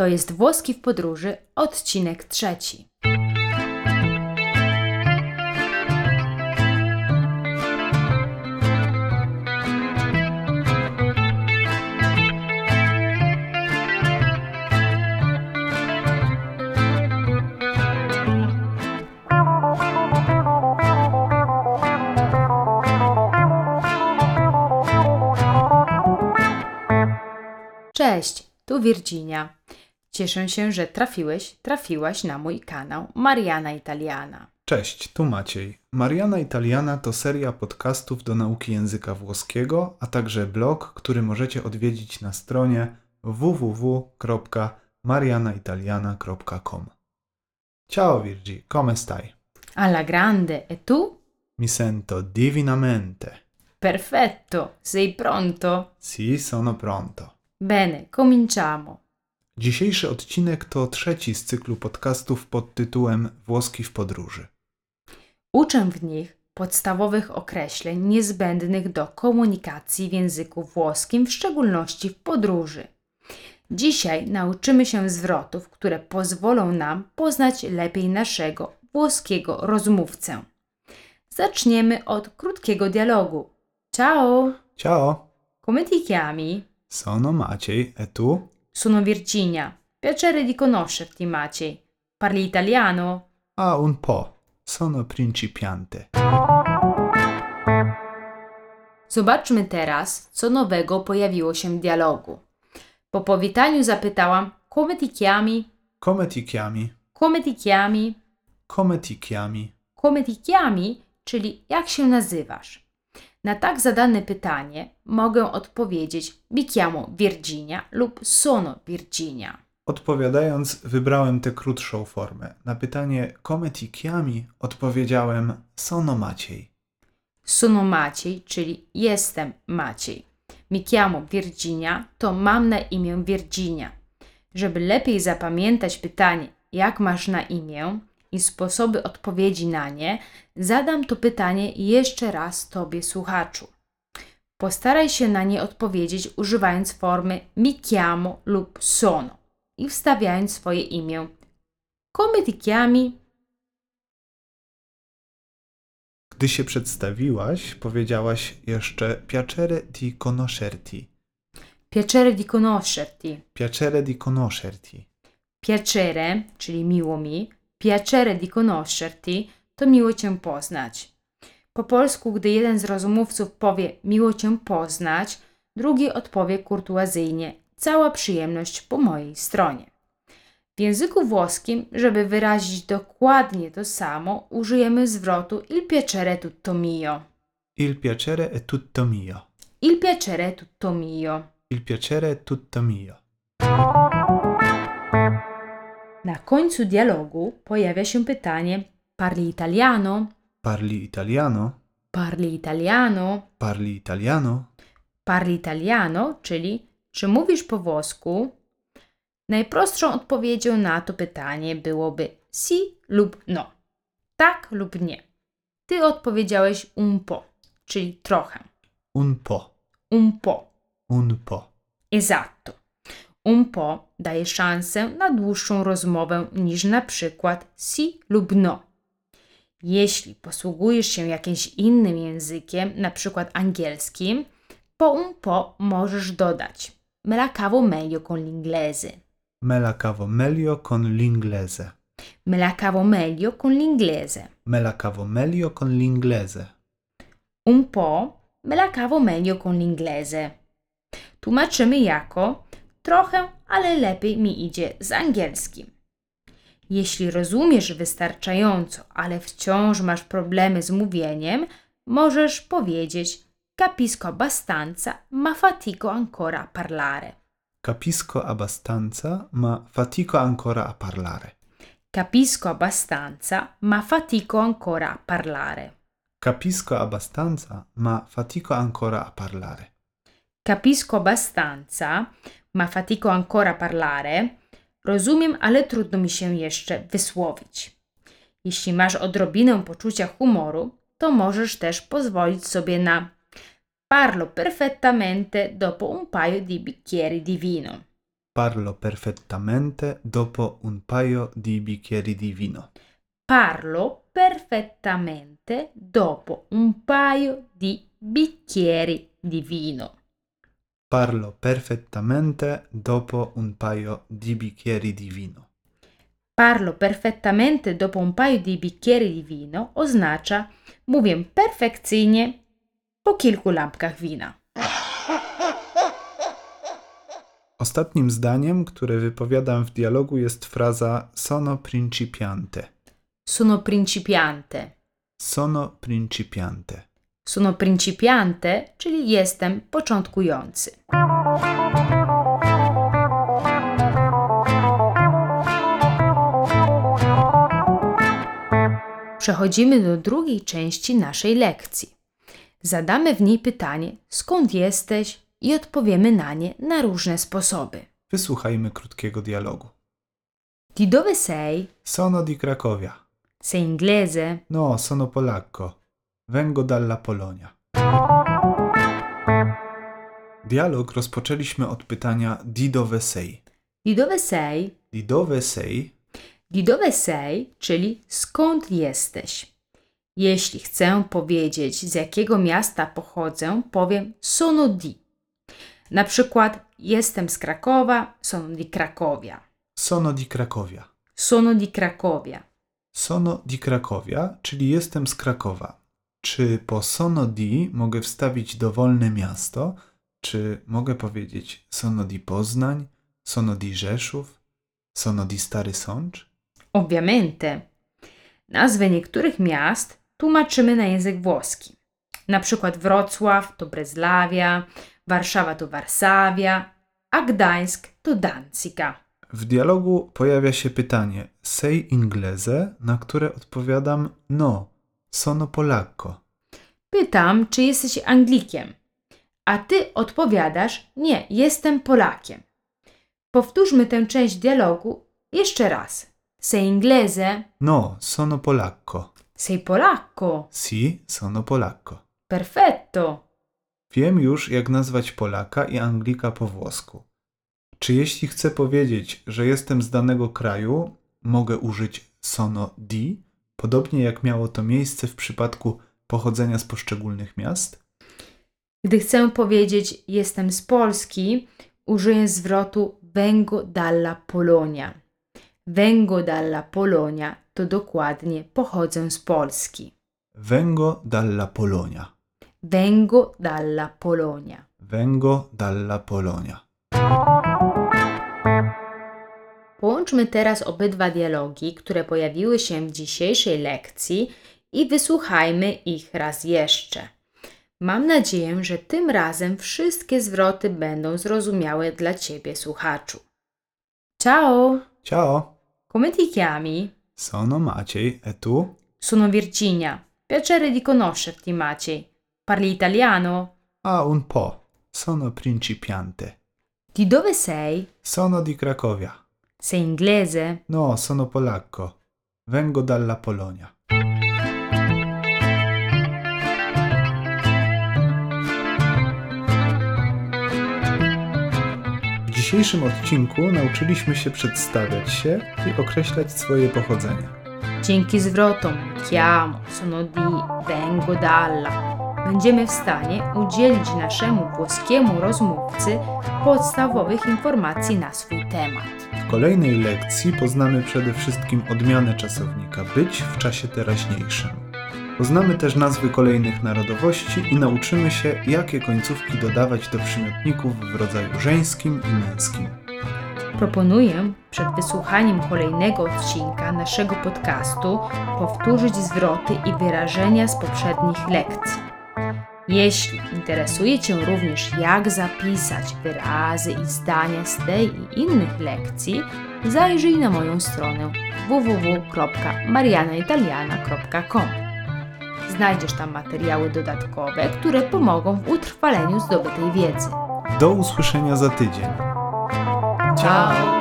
To jest Włoski w podróży, odcinek trzeci. Cześć, tu Virginia. Cieszę się, że trafiłeś, trafiłaś na mój kanał Mariana Italiana. Cześć, tu Maciej. Mariana Italiana to seria podcastów do nauki języka włoskiego, a także blog, który możecie odwiedzić na stronie www.marianaitaliana.com. Ciao Virgi, come stai? Alla grande, e tu? Mi sento divinamente. Perfetto, sei pronto? Sì, sono pronto. Bene, cominciamo. Dzisiejszy odcinek to trzeci z cyklu podcastów pod tytułem Włoski w podróży. Uczę w nich podstawowych określeń niezbędnych do komunikacji w języku włoskim, w szczególności w podróży. Dzisiaj nauczymy się zwrotów, które pozwolą nam poznać lepiej naszego włoskiego rozmówcę. Zaczniemy od krótkiego dialogu. Ciao! Ciao, Come ti chiami? sono Maciej, e tu? Sono Virginia. Piacere di conoscerti, Maciej. Parli italiano? Ah, un po'. Sono principiante. Zobaczmy teraz, co nowego pojawiło się w dialogu. Po powitaniu zapytałam: Come ti chiami? Come ti chiami? Come ti chiami? Come ti chiami? Come ti chiami, czyli jak się nazywasz. Na tak zadane pytanie mogę odpowiedzieć mi chiamo Virginia lub sono Virginia. Odpowiadając, wybrałem tę krótszą formę. Na pytanie come ti chiami odpowiedziałem sono Maciej. Sono Maciej, czyli jestem Maciej. Mi chiamo Virginia, to mam na imię Virginia. Żeby lepiej zapamiętać pytanie, jak masz na imię i sposoby odpowiedzi na nie, zadam to pytanie jeszcze raz Tobie, słuchaczu. Postaraj się na nie odpowiedzieć używając formy mi chiamo lub sono i wstawiając swoje imię. Come ti chiami? Gdy się przedstawiłaś, powiedziałaś jeszcze piacere di conoscerti. Piacere di conoscerti. Piacere di conoscerti. Piacere, czyli miło mi, piacere di conoscerti to miło Cię poznać. Po polsku, gdy jeden z rozmówców powie miło Cię poznać, drugi odpowie kurtuazyjnie cała przyjemność po mojej stronie. W języku włoskim, żeby wyrazić dokładnie to samo, użyjemy zwrotu il piacere tutto mio. Il piacere è tutto mio. Il piacere tutto mio. Il piacere è tutto mio. Na końcu dialogu pojawia się pytanie: Parli italiano? Parli italiano? Parli italiano? Parli italiano? Parli italiano, czyli czy mówisz po włosku? Najprostszą odpowiedzią na to pytanie byłoby si lub no. Tak lub nie. Ty odpowiedziałeś un po, czyli trochę. Un po. Un po. Un po. Esatto. Un po daje szansę na dłuższą rozmowę niż na przykład si lub no. Jeśli posługujesz się jakimś innym językiem, na przykład angielskim, po un po możesz dodać Me la cavo meglio con l'inglese. Me la cavo meglio con l'inglese. Me la cavo meglio con l'inglese. Me la cavo meglio con l'inglese. Un po me la cavo meglio con l'inglese. Tłumaczymy jako trochę, ale lepiej mi idzie z angielskim. Jeśli rozumiesz wystarczająco, ale wciąż masz problemy z mówieniem, możesz powiedzieć capisco abbastanza, ma fatico ancora a parlare. Capisco abbastanza, ma fatico ancora a parlare. Capisco abbastanza, ma fatico ancora a parlare. Capisco abbastanza, ma fatico ancora a parlare. Capisco abbastanza, ma fatico ancora parlare. Rozumiem, ale trudno mi się jeszcze wysłowić. Jeśli masz odrobinę poczucia humoru, to możesz też pozwolić sobie na Parlo perfettamente dopo un paio di bicchieri di vino. Parlo perfettamente dopo un paio di bicchieri di vino. Parlo perfettamente dopo un paio di bicchieri di vino. Parlo perfettamente dopo un paio di bicchieri di vino. Parlo perfettamente dopo un paio di bicchieri di wino oznacza mówię perfekcyjnie po kilku lampkach wina. Ostatnim zdaniem, które wypowiadam w dialogu jest fraza sono principiante. Sono principiante. Sono principiante. Sono principiante, czyli jestem początkujący. Przechodzimy do drugiej części naszej lekcji. Zadamy w niej pytanie, skąd jesteś, i odpowiemy na nie na różne sposoby. Wysłuchajmy krótkiego dialogu. Di dove sei? Sono di Cracovia. Sei inglese? No, sono polacco. Vengo dalla Polonia. Dialog rozpoczęliśmy od pytania di dove sei. Di dove sei? Di dove sei Di dove sei, czyli skąd jesteś. Jeśli chcę powiedzieć, z jakiego miasta pochodzę, powiem sono di. Na przykład jestem z Krakowa, sono di Krakowia. sono di Cracovia. Sono di Krakowia. Sono di Cracovia, czyli jestem z Krakowa. Czy po sono di mogę wstawić dowolne miasto? Czy mogę powiedzieć sono di Poznań, sono di Rzeszów, sono di Stary Sącz? Ovviamente. Nazwy niektórych miast tłumaczymy na język włoski. Na przykład Wrocław to Breslavia, Warszawa to Warsawia, a Gdańsk to Danzica. W dialogu pojawia się pytanie sei inglese, na które odpowiadam no, sono polacco. Pytam, czy jesteś Anglikiem, a ty odpowiadasz: Nie, jestem Polakiem. Powtórzmy tę część dialogu jeszcze raz. Sei inglese? No, sono polacco. Sei polacco? Si, sono polacco. Perfetto! Wiem już, jak nazwać Polaka i Anglika po włosku. Czy jeśli chcę powiedzieć, że jestem z danego kraju, mogę użyć sono di, podobnie jak miało to miejsce w przypadku pochodzenia z poszczególnych miast? Gdy chcę powiedzieć jestem z Polski, użyję zwrotu vengo dalla Polonia. Vengo dalla Polonia to dokładnie pochodzę z Polski. Vengo dalla Polonia. Vengo dalla Polonia. Vengo dalla Polonia. Połączmy teraz obydwa dialogi, które pojawiły się w dzisiejszej lekcji i wysłuchajmy ich raz jeszcze. Mam nadzieję, że tym razem wszystkie zwroty będą zrozumiałe dla Ciebie, słuchaczu. Ciao! Ciao, Come ti chiami? sono Maciej, e tu? Sono Virginia. Piacere di conoscerti, Maciej. Parli italiano? A un po'. Sono principiante. Di dove sei? Sono di Cracovia. Sei inglese? No, sono polacco. Vengo dalla Polonia. W dzisiejszym odcinku nauczyliśmy się przedstawiać się i określać swoje pochodzenie. Dzięki zwrotom chiamo, sono di, vengo dalla będziemy w stanie udzielić naszemu włoskiemu rozmówcy podstawowych informacji na swój temat. W kolejnej lekcji poznamy przede wszystkim odmianę czasownika być w czasie teraźniejszym. Poznamy też nazwy kolejnych narodowości i nauczymy się, jakie końcówki dodawać do przymiotników w rodzaju żeńskim i męskim. Proponuję przed wysłuchaniem kolejnego odcinka naszego podcastu powtórzyć zwroty i wyrażenia z poprzednich lekcji. Jeśli interesuje Cię również, jak zapisać wyrazy i zdania z tej i innych lekcji, zajrzyj na moją stronę www.marianaitaliana.com. Znajdziesz tam materiały dodatkowe, które pomogą w utrwaleniu zdobytej wiedzy. Do usłyszenia za tydzień. Ciao!